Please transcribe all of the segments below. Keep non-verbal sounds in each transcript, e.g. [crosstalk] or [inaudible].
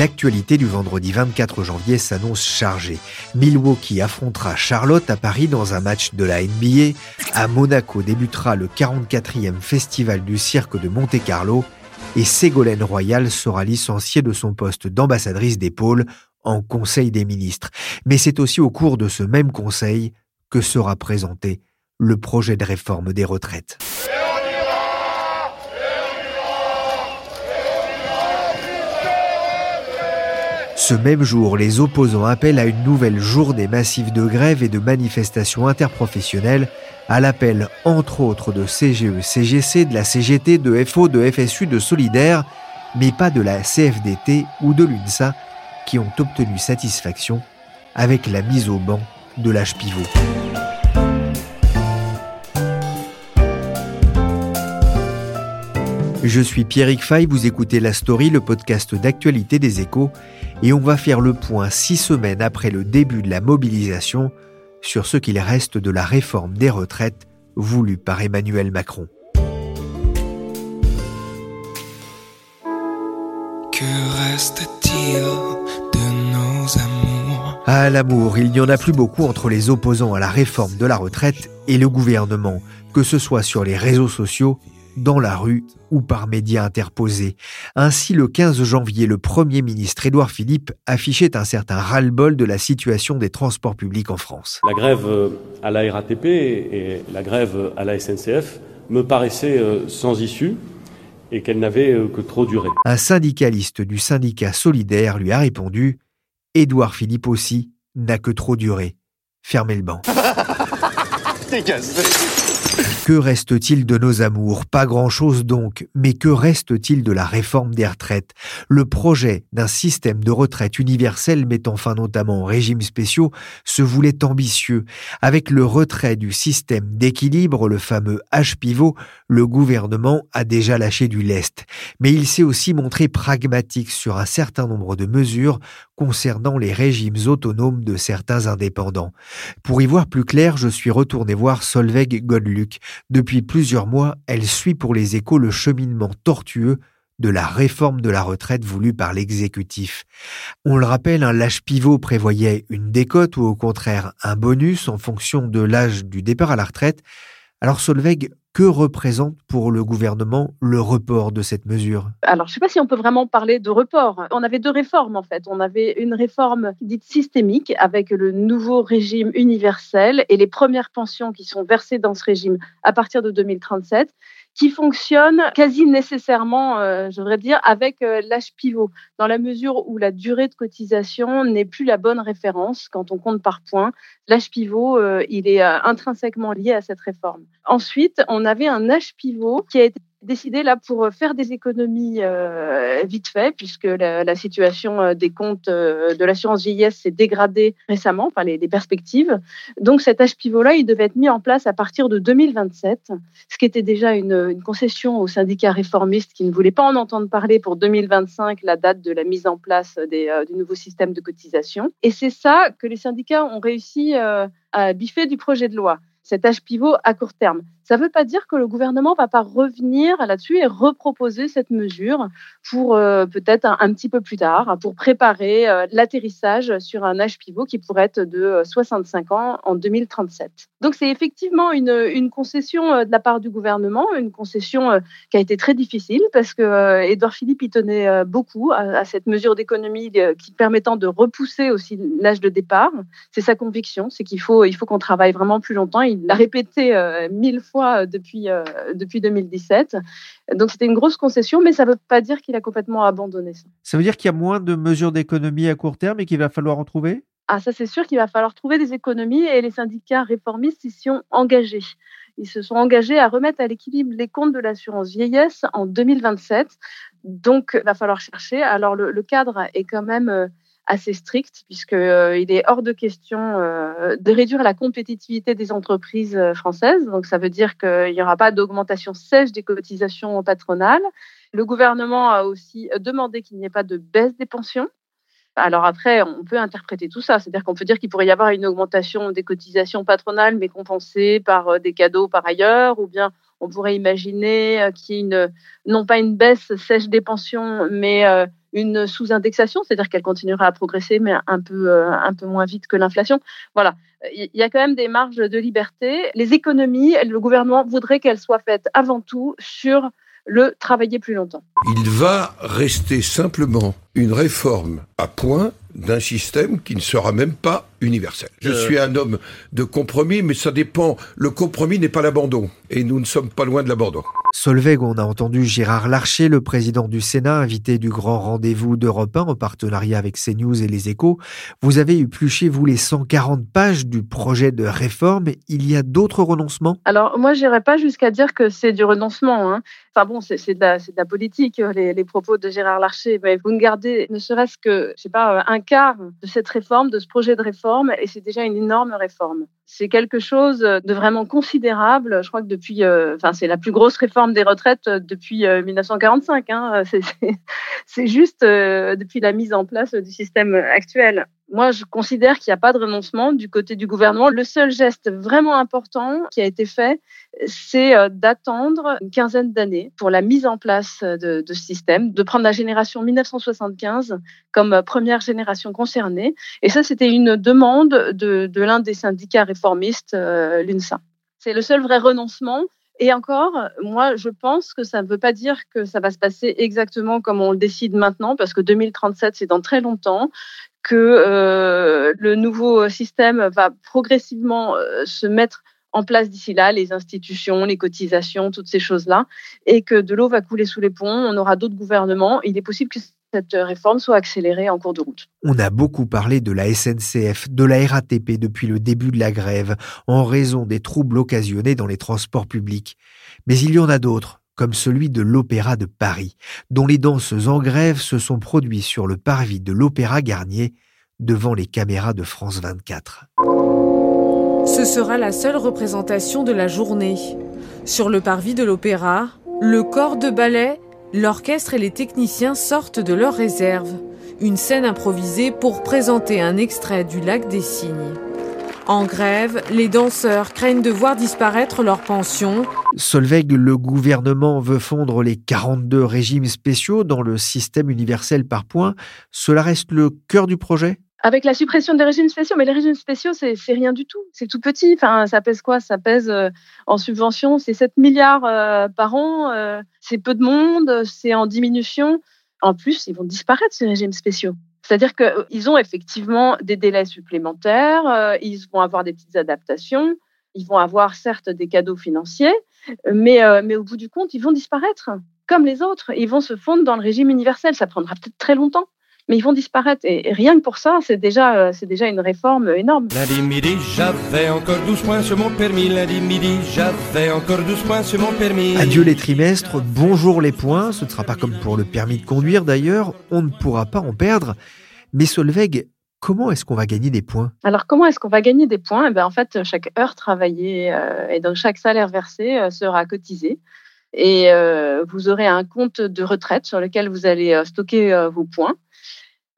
L'actualité du vendredi 24 janvier s'annonce chargée. Milwaukee affrontera Charlotte à Paris dans un match de la NBA. À Monaco débutera le 44e festival du cirque de Monte-Carlo. Et Ségolène Royal sera licenciée de son poste d'ambassadrice d'épaule en Conseil des ministres. Mais c'est aussi au cours de ce même Conseil que sera présenté le projet de réforme des retraites. Ce même jour, les opposants appellent à une nouvelle journée massive de grève et de manifestations interprofessionnelles, à l'appel entre autres de CGE, CGC, de la CGT, de FO, de FSU, de Solidaire, mais pas de la CFDT ou de l'UNSA, qui ont obtenu satisfaction avec la mise au banc de l'âge pivot. Je suis Pierrick Fay, vous écoutez La Story, le podcast d'actualité des échos, et on va faire le point six semaines après le début de la mobilisation sur ce qu'il reste de la réforme des retraites voulue par Emmanuel Macron. Que reste-t-il de nos amours? À l'amour, il n'y en a plus beaucoup entre les opposants à la réforme de la retraite et le gouvernement, que ce soit sur les réseaux sociaux dans la rue ou par médias interposés. Ainsi, le 15 janvier, le Premier ministre Édouard Philippe affichait un certain ras-le-bol de la situation des transports publics en France. La grève à la RATP et la grève à la SNCF me paraissaient euh, sans issue et qu'elles n'avaient euh, que trop duré. Un syndicaliste du syndicat Solidaire lui a répondu Édouard Philippe aussi n'a que trop duré. Fermez le banc. [laughs] Que reste-t-il de nos amours? Pas grand-chose donc, mais que reste-t-il de la réforme des retraites? Le projet d'un système de retraite universel mettant fin notamment aux régimes spéciaux se voulait ambitieux. Avec le retrait du système d'équilibre, le fameux H-pivot, le gouvernement a déjà lâché du lest. Mais il s'est aussi montré pragmatique sur un certain nombre de mesures concernant les régimes autonomes de certains indépendants. Pour y voir plus clair, je suis retourné voir Solveig Godluc. Depuis plusieurs mois, elle suit pour les échos le cheminement tortueux de la réforme de la retraite voulue par l'exécutif. On le rappelle, un lâche pivot prévoyait une décote ou au contraire un bonus en fonction de l'âge du départ à la retraite. Alors Solveig, que représente pour le gouvernement le report de cette mesure? Alors, je ne sais pas si on peut vraiment parler de report. On avait deux réformes, en fait. On avait une réforme dite systémique avec le nouveau régime universel et les premières pensions qui sont versées dans ce régime à partir de 2037 qui fonctionne quasi nécessairement, euh, je voudrais dire, avec euh, l'âge pivot, dans la mesure où la durée de cotisation n'est plus la bonne référence quand on compte par points. L'âge pivot, euh, il est intrinsèquement lié à cette réforme. Ensuite, on avait un âge pivot qui a été décidé là pour euh, faire des économies euh, vite fait, puisque la, situation euh, des comptes de l'assurance vieillesse s'est dégradée récemment, enfin les, perspectives. Donc cet âge pivot-là, il devait être mis en place à partir de 2027, ce qui était déjà une, concession aux syndicats réformistes qui ne voulaient pas en entendre parler pour 2025, la date de la mise en place des, du nouveau système de cotisation. Et c'est ça que les syndicats ont réussi à biffer du projet de loi cet âge pivot à court terme. Ça ne veut pas dire que le gouvernement va pas revenir là-dessus et reproposer cette mesure pour euh, peut-être un, petit peu plus tard, pour préparer euh, l'atterrissage sur un âge pivot qui pourrait être de 65 ans en 2037. Donc c'est effectivement une, concession de la part du gouvernement, une concession qui a été très difficile parce que Edouard Philippe y tenait beaucoup à, cette mesure d'économie qui permettant de repousser aussi l'âge de départ. C'est sa conviction, c'est qu'il faut, il faut qu'on travaille vraiment plus longtemps. Il l'a répété mille fois depuis, depuis 2017. Donc c'était une grosse concession, mais ça ne veut pas dire qu'il a complètement abandonné ça. Ça veut dire qu'il y a moins de mesures d'économie à court terme et qu'il va falloir en trouver? Ah, ça c'est sûr qu'il va falloir trouver des économies et les syndicats réformistes y sont engagés. Ils se sont engagés à remettre à l'équilibre les comptes de l'assurance vieillesse en 2027. Donc, il va falloir chercher. Alors, le, cadre est quand même euh, assez strict puisqu'il euh, est hors de question euh, de réduire la compétitivité des entreprises françaises. Donc, ça veut dire qu'il n'y aura pas d'augmentation sèche des cotisations patronales. Le gouvernement a aussi demandé qu'il n'y ait pas de baisse des pensions. Alors après, on peut interpréter tout ça, c'est-à-dire qu'on peut dire qu'il pourrait y avoir une augmentation des cotisations patronales, mais compensée par euh, des cadeaux par ailleurs, ou bien on pourrait imaginer euh, qu'il y ait une, non pas une baisse sèche des pensions, mais euh, une sous-indexation, c'est-à-dire qu'elle continuera à progresser, mais un peu, un peu moins vite que l'inflation. Voilà, il y a quand même des marges de liberté. Les économies, le gouvernement voudrait qu'elles soient faites avant tout sur le travailler plus longtemps. Il va rester simplement une réforme à point d'un système qui ne sera même pas universel. Je euh. suis un homme de compromis, mais ça dépend. Le compromis n'est pas l'abandon. Et nous ne sommes pas loin de l'abandon. Solveig, on a entendu Gérard Larcher, le président du Sénat, invité du grand rendez-vous d'Europe 1 en partenariat avec CNews et Les Échos. Vous avez épluché, vous, les 140 pages du projet de réforme. Il y a d'autres renoncements? Alors, moi, je n'irai pas jusqu'à dire que c'est du renoncement. Hein. Enfin bon, c'est de, la politique, les, les, propos de Gérard Larcher. Mais vous ne gardez ne serait-ce que, je sais pas, un quart de cette réforme, de ce projet de réforme, et c'est déjà une énorme réforme. C'est quelque chose de vraiment considérable. Je crois que depuis, euh, enfin, c'est la plus grosse réforme des retraites depuis 1945. Euh, hein. [laughs] C'est juste euh, depuis la mise en place du système actuel. Moi, je considère qu'il n'y a pas de renoncement du côté du gouvernement. Le seul geste vraiment important qui a été fait, c'est euh, d'attendre une quinzaine d'années pour la mise en place de, ce système, de prendre la génération 1975 comme première génération concernée. Et ça, c'était une demande de, l'un des syndicats réformistes, euh, l'UNSA. C'est le seul vrai renoncement. Et encore, moi, je pense que ça ne veut pas dire que ça va se passer exactement comme on le décide maintenant, parce que 2037, c'est dans très longtemps, que euh, le nouveau système va progressivement euh, se mettre en place d'ici là, les institutions, les cotisations, toutes ces choses-là, et que de l'eau va couler sous les ponts, on aura d'autres gouvernements. Il est possible que cette réforme soit accélérée en cours de route. On a beaucoup parlé de la SNCF, de la RATP depuis le début de la grève, en raison des troubles occasionnés dans les transports publics. Mais il y en a d'autres comme celui de l'Opéra de Paris, dont les danseuses en grève se sont produits sur le parvis de l'Opéra Garnier devant les caméras de France 24. Ce sera la seule représentation de la journée. Sur le parvis de l'Opéra, le corps de ballet, l'orchestre et les techniciens sortent de leur réserve. Une scène improvisée pour présenter un extrait du Lac des Cygnes. En grève, les danseurs craignent de voir disparaître leur pension. Solveig, le gouvernement veut fondre les 42 régimes spéciaux dans le système universel par points. Cela reste le cœur du projet? Avec la suppression des régimes spéciaux, mais les régimes spéciaux, c'est rien du tout. C'est tout petit. Enfin, ça pèse quoi? Ça pèse euh, en subvention, c'est 7 milliards euh, par an. Euh, c'est peu de monde, c'est en diminution. En plus, ils vont disparaître, ces régimes spéciaux. C'est-à-dire qu'ils ont effectivement des délais supplémentaires, ils vont avoir des petites adaptations, ils vont avoir certes des cadeaux financiers, mais, mais au bout du compte, ils vont disparaître, comme les autres. Ils vont se fondre dans le régime universel. Ça prendra peut-être très longtemps, mais ils vont disparaître. Et, rien que pour ça, c'est déjà, c'est déjà une réforme énorme. Lundi midi, j'avais encore 12 points sur mon permis. Lundi midi, j'avais encore 12 points sur mon permis. Adieu les trimestres, bonjour les points. Ce ne sera pas comme pour le permis de conduire d'ailleurs. On ne pourra pas en perdre. Mais Solveig, comment est-ce qu'on va gagner des points? Alors, comment est-ce qu'on va gagner des points? Eh bien, En fait, chaque heure travaillée euh, et donc chaque salaire versé euh, sera cotisé. Et euh, vous aurez un compte de retraite sur lequel vous allez stocker vos points.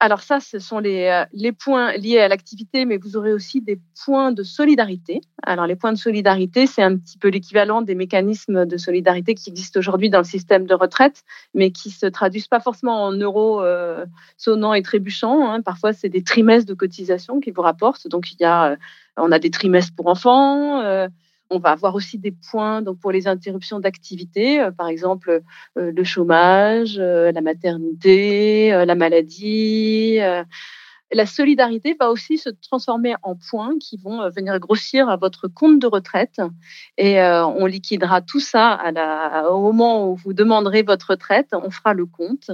Alors ça, ce sont les, euh, les points liés à l'activité, mais vous aurez aussi des points de solidarité. Alors les points de solidarité, c'est un petit peu l'équivalent des mécanismes de solidarité qui existent aujourd'hui dans le système de retraite, mais qui se traduisent pas forcément en euros euh, sonnants et trébuchants. Hein. Parfois, c'est des trimestres de cotisation qui vous rapportent. Donc il y a, euh, on a des trimestres pour enfants. On va avoir aussi des points donc pour les interruptions d'activité, euh, par exemple euh, le chômage, euh, la maternité, la maladie. La solidarité va aussi se transformer en points qui vont venir grossir à votre compte de retraite et on liquidera tout ça au moment où vous demanderez votre retraite. On fera le compte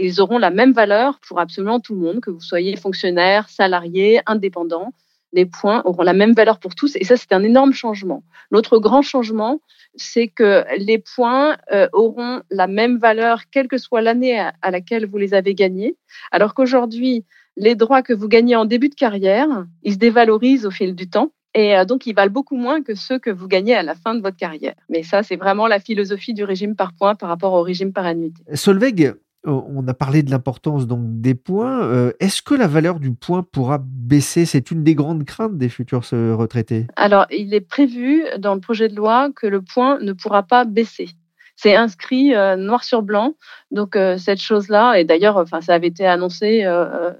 ils auront la même valeur pour absolument tout le monde, que vous soyez fonctionnaire, salarié, indépendant les points auront la même valeur pour tous. Et ça, c'est un énorme changement. L'autre grand changement, c'est que les points euh, auront la même valeur, quelle que soit l'année à, laquelle vous les avez gagnés. Alors qu'aujourd'hui, les droits que vous gagnez en début de carrière, ils se dévalorisent au fil du temps. Et euh, donc, ils valent beaucoup moins que ceux que vous gagnez à la fin de votre carrière. Mais ça, c'est vraiment la philosophie du régime par points par rapport au régime par annuité. Solveig, on a parlé de l'importance donc des points. Euh, est-ce que la valeur du point pourra baisser? C'est une des grandes craintes des futurs euh, retraités. Alors, il est prévu dans le projet de loi que le point ne pourra pas baisser. C'est inscrit euh, noir sur blanc. Donc cette chose-là, et d'ailleurs, enfin, ça avait été annoncé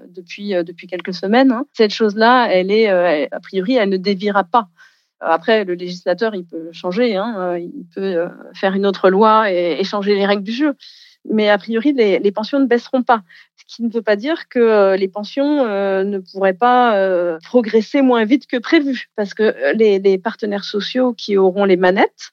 depuis depuis quelques semaines. Hein, cette chose-là, elle est a priori, elle ne déviera pas. Après, le législateur, il peut changer, hein, il peut faire une autre loi et changer les règles du jeu mais a priori, les, pensions ne baisseront pas. Ce qui ne veut pas dire que euh, les pensions euh, ne pourraient pas euh, progresser moins vite que prévu, parce que les, partenaires sociaux qui auront les manettes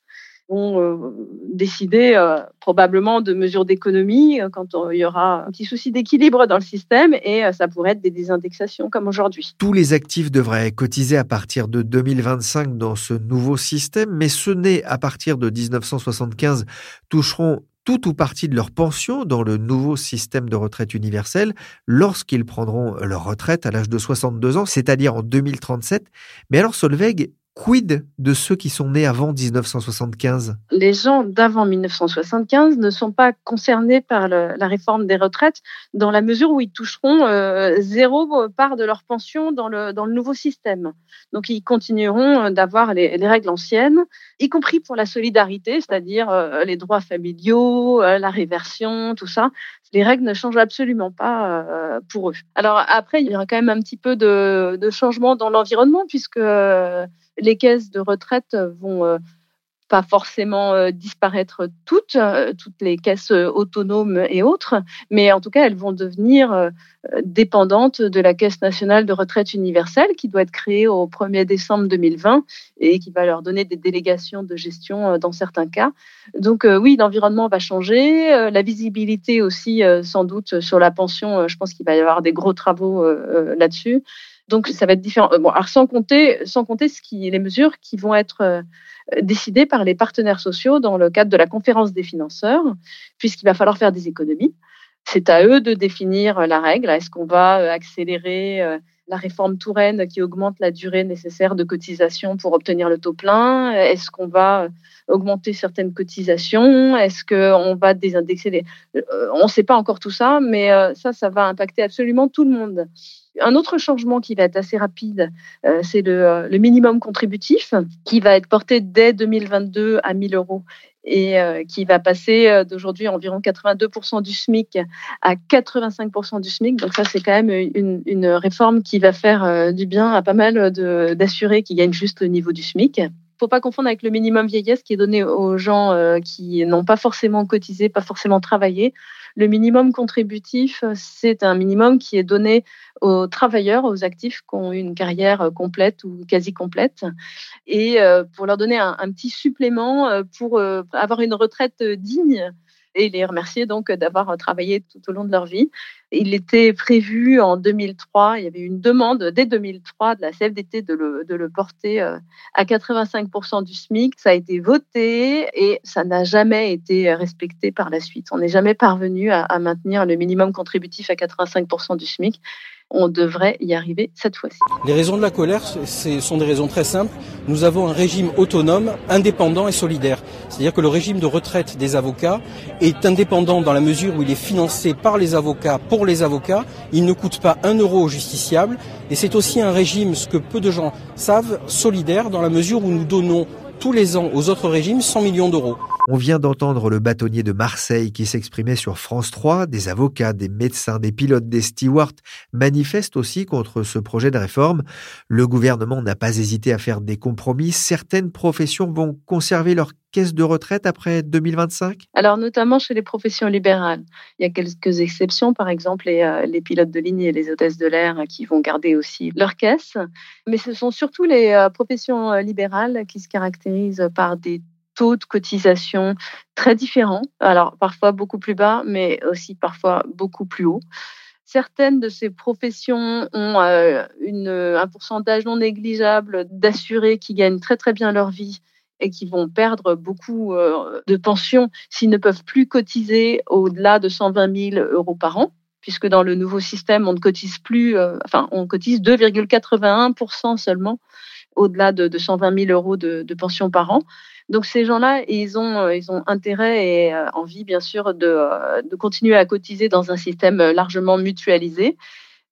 vont décider probablement de mesures d'économie quand il y aura un petit souci d'équilibre dans le système et ça pourrait être des désindexations comme aujourd'hui. Tous les actifs devraient cotiser à partir de 2025 dans ce nouveau système, mais ceux nés à partir de 1975 toucheront tout ou partie de leur pension dans le nouveau système de retraite universelle lorsqu'ils prendront leur retraite à l'âge de 62 ans, c'est-à-dire en 2037. Mais alors Solveig, Quid de ceux qui sont nés avant 1975 Les gens d'avant 1975 ne sont pas concernés par la réforme des retraites dans la mesure où ils toucheront euh, zéro part de leur pension dans le, dans le nouveau système. Donc ils continueront euh, d'avoir les, règles anciennes, y compris pour la solidarité, c'est-à-dire euh, les droits familiaux, la réversion, tout ça. Les règles ne changent absolument pas pour eux. Alors après, il y aura quand même un petit peu de, de changement dans l'environnement puisque les caisses de retraite vont euh, pas forcément euh, disparaître toutes, euh, toutes les caisses autonomes et autres, mais en tout cas, elles vont devenir dépendantes de la Caisse nationale de retraite universelle qui doit être créée au 1er décembre 2020 et qui va leur donner des délégations de gestion dans certains cas. Donc oui, l'environnement va changer, la visibilité aussi sans doute sur la pension, je pense qu'il va y avoir des gros travaux là-dessus. Donc ça va être différent. Euh, bon, alors sans compter, sans compter ce qui, les mesures qui vont être euh, décidées par les partenaires sociaux dans le cadre de la conférence des financeurs, puisqu'il va falloir faire des économies. C'est à eux de définir la règle. Est-ce qu'on va euh, accélérer la réforme Touraine qui augmente la durée nécessaire de cotisation pour obtenir le taux plein? Est-ce qu'on va augmenter certaines cotisations? Est-ce qu'on va désindexer les... On ne sait pas encore tout ça, mais ça, ça va impacter absolument tout le monde. Un autre changement qui va être assez rapide, euh, c'est euh, le, minimum contributif qui va être porté dès 2022 à 1000 euros et euh, qui va passer d'aujourd'hui environ 82% du SMIC à 85% du SMIC. Donc ça, c'est quand même une, réforme qui va faire du bien à pas mal d'assurés qui gagnent juste le niveau du SMIC faut pas confondre avec le minimum vieillesse qui est donné aux gens qui n'ont pas forcément cotisé, pas forcément travaillé. Le minimum contributif, c'est un minimum qui est donné aux travailleurs, aux actifs qui ont une carrière complète ou quasi complète, et euh, pour leur donner un, petit supplément euh, pour euh, avoir une retraite digne et les remercier donc d'avoir travaillé tout au long de leur vie. Il était prévu en 2003, il y avait une demande dès 2003 de la CFDT de le, porter à 85% du SMIC. Ça a été voté et ça n'a jamais été respecté par la suite. On n'est jamais parvenu à, à maintenir le minimum contributif à 85% du SMIC on devrait y arriver cette fois-ci. Les raisons de la colère ce sont des raisons très simples. Nous avons un régime autonome, indépendant et solidaire. C'est-à-dire que le régime de retraite des avocats est indépendant dans la mesure où il est financé par les avocats pour les avocats. Il ne coûte pas un euro au justiciable. Et c'est aussi un régime, ce que peu de gens savent, solidaire dans la mesure où nous donnons tous les ans aux autres régimes 100 millions d'euros. On vient d'entendre le bâtonnier de Marseille qui s'exprimait sur France 3. Des avocats, des médecins, des pilotes, des stewards manifestent aussi contre ce projet de réforme. Le gouvernement n'a pas hésité à faire des compromis. Certaines professions vont conserver leur caisse de retraite après 2025 Alors notamment chez les professions libérales. Il y a quelques exceptions, par exemple les, euh, les pilotes de ligne et les hôtesses de l'air qui vont garder aussi leur caisse. Mais ce sont surtout les euh, professions euh, libérales qui se caractérisent par des taux de cotisation très différents. Alors parfois beaucoup plus bas, mais aussi parfois beaucoup plus haut. Certaines de ces professions ont euh, une, un pourcentage non négligeable d'assurés qui gagnent très très bien leur vie et qui vont perdre beaucoup euh, de pensions s'ils ne peuvent plus cotiser au-delà de 120 000 euros par an puisque dans le nouveau système, on ne cotise plus, euh, enfin, on cotise 2,81% seulement au-delà de, de, 120 000 euros de, de pension par an. Donc ces gens-là, ils ont, euh, ils ont intérêt et euh, envie, bien sûr, euh, de continuer à cotiser dans un système largement mutualisé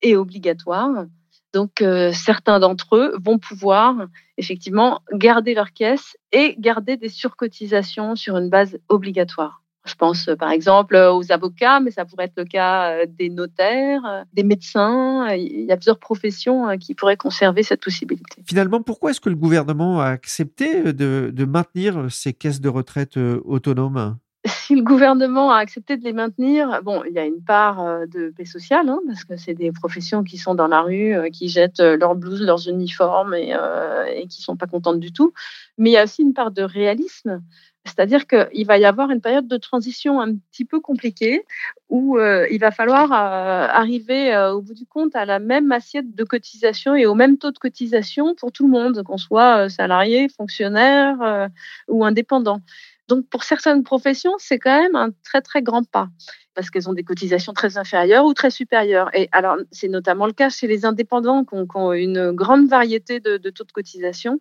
et obligatoire. Donc certains d'entre eux vont pouvoir effectivement garder leur caisse et garder des surcotisations sur une base obligatoire. Je pense par exemple aux avocats, mais ça pourrait être le cas des notaires, des médecins. Il y a plusieurs professions qui pourraient conserver cette possibilité. Finalement, pourquoi est-ce que le gouvernement a accepté de, de maintenir ces caisses de retraite autonomes? [laughs] si le gouvernement a accepté de les maintenir, bon, il y a une part de paix sociale, hein, parce que c'est des professions qui sont dans la rue, qui jettent leurs blouses, leurs uniformes et, euh, et qui sont pas contentes du tout. Mais il y a aussi une part de réalisme. C'est-à-dire qu'il va y avoir une période de transition un petit peu compliquée où euh, il va falloir euh, arriver euh, au bout du compte à la même assiette de cotisation et au même taux de cotisation pour tout le monde, qu'on soit salarié, fonctionnaire ou indépendant. Donc pour certaines professions, c'est quand même un très très grand pas parce qu'elles ont des cotisations très inférieures ou très supérieures. Et alors c'est notamment le cas chez les indépendants qui ont, une grande variété de, taux de cotisation.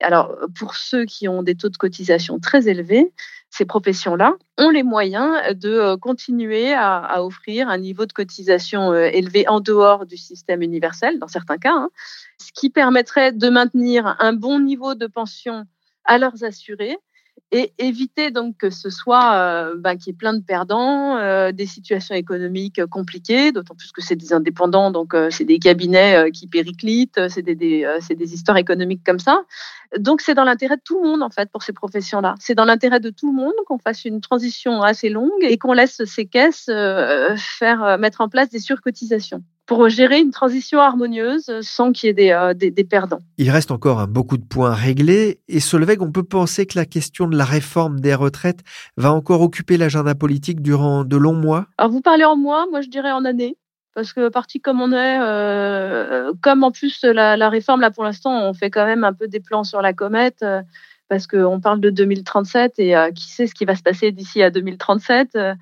Alors, pour ceux qui ont des taux de cotisation très élevés, ces professions-là ont les moyens de euh, continuer à, à, offrir un niveau de cotisation euh, élevé en dehors du système universel, dans certains cas, hein, ce qui permettrait de maintenir un bon niveau de pension à leurs assurés et éviter donc que ce soit euh, bah, qu'il y ait plein de perdants, euh, des situations économiques compliquées, d'autant plus que c'est des indépendants, donc euh, c'est des cabinets euh, qui périclitent, c'est des, des euh, c'est des histoires économiques comme ça. Donc c'est dans l'intérêt de tout le monde en fait pour ces professions-là. C'est dans l'intérêt de tout le monde qu'on fasse une transition assez longue et qu'on laisse ces caisses faire mettre en place des surcotisations pour gérer une transition harmonieuse sans qu'il y ait des, euh, des, des, perdants. Il reste encore un beaucoup de points réglés et Solveig, on peut penser que la question de la réforme des retraites va encore occuper l'agenda politique durant de longs mois? Alors vous parlez en mois, moi je dirais en années. Parce que parti comme on est, euh, comme en plus la, la, réforme, là pour l'instant, on fait quand même un peu des plans sur la comète, euh, parce qu'on parle de 2037 et euh, qui sait ce qui va se passer d'ici à 2037 euh,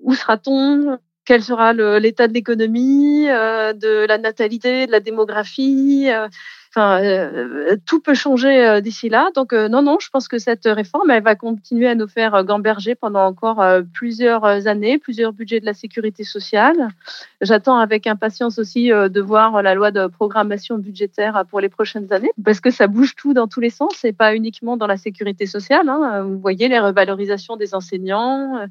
Où sera-t-on? Quel sera l'état de l'économie, euh, de la natalité, de la démographie. Euh, enfin, euh, tout peut changer euh, d'ici là. Donc, euh, non, non, je pense que cette réforme, elle va continuer à nous faire gamberger pendant encore plusieurs années, plusieurs budgets de la sécurité sociale. J'attends avec impatience aussi de voir la loi de programmation budgétaire pour les prochaines années, parce que ça bouge tout dans tous les sens, et pas uniquement dans la sécurité sociale. Hein. Vous voyez les revalorisations des enseignants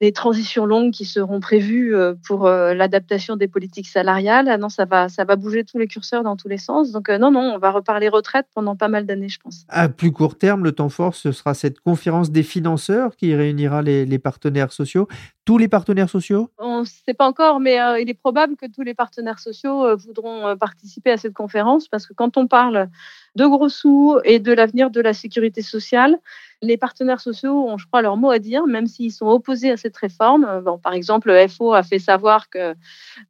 des transitions longues qui seront prévues euh, pour euh, l'adaptation des politiques salariales. Ah non, ça va, ça va bouger tous les curseurs dans tous les sens. Donc euh, non, non, on va reparler retraite pendant pas mal d'années, je pense. À plus court terme, le temps fort, ce sera cette conférence des financeurs qui réunira les, les partenaires sociaux. Tous les partenaires sociaux? On ne sait pas encore, mais euh, il est probable que tous les partenaires sociaux euh, voudront euh, participer à cette conférence parce que quand on parle de gros sous et de l'avenir de la sécurité sociale, les partenaires sociaux ont, je crois, leur mot à dire, même s'ils sont opposés à cette réforme. Par exemple, le FO a fait savoir que,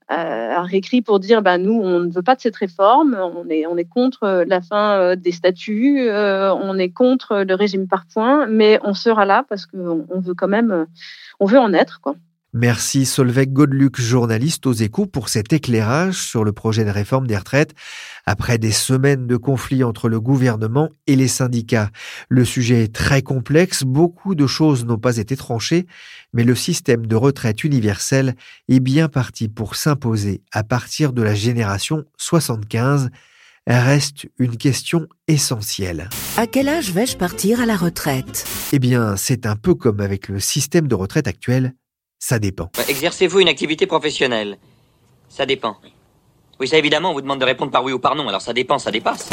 a réécrit pour dire, ben, nous, on ne veut pas de cette réforme, on est, on est contre la fin des statuts, on est contre le régime par points, mais on sera là parce qu'on on veut quand même, on veut en être. Merci Solveig Godluc, journaliste aux échos, pour cet éclairage sur le projet de réforme des retraites après des semaines de conflits entre le gouvernement et les syndicats. Le sujet est très complexe, beaucoup de choses n'ont pas été tranchées, mais le système de retraite universelle est bien parti pour s'imposer à partir de la génération 75 reste une question essentielle. À quel âge vais-je partir à la retraite? Eh bien, c'est un peu comme avec le système de retraite actuel, ça dépend. Exercez-vous une activité professionnelle Ça dépend. Oui, ça évidemment, on vous demande de répondre par oui ou par non, alors ça dépend, ça dépasse.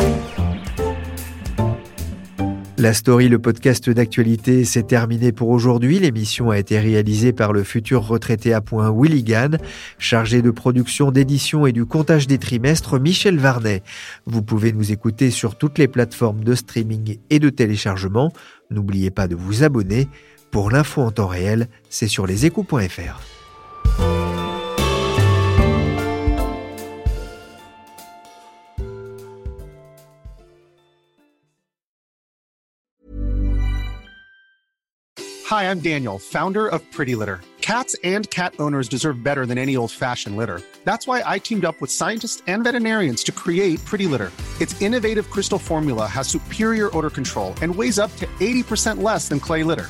La story, le podcast d'actualité, c'est terminé pour aujourd'hui. L'émission a été réalisée par le futur retraité à point Willigan, chargé de production, d'édition et du comptage des trimestres Michel Varnet. Vous pouvez nous écouter sur toutes les plateformes de streaming et de téléchargement. N'oubliez pas de vous abonner. Pour l'info en temps réel, c'est sur leséchos.fr. Hi, I'm Daniel, founder of Pretty Litter. Cats and cat owners deserve better than any old-fashioned litter. That's why I teamed up with scientists and veterinarians to create Pretty Litter. Its innovative crystal formula has superior odor control and weighs up to 80% less than clay litter.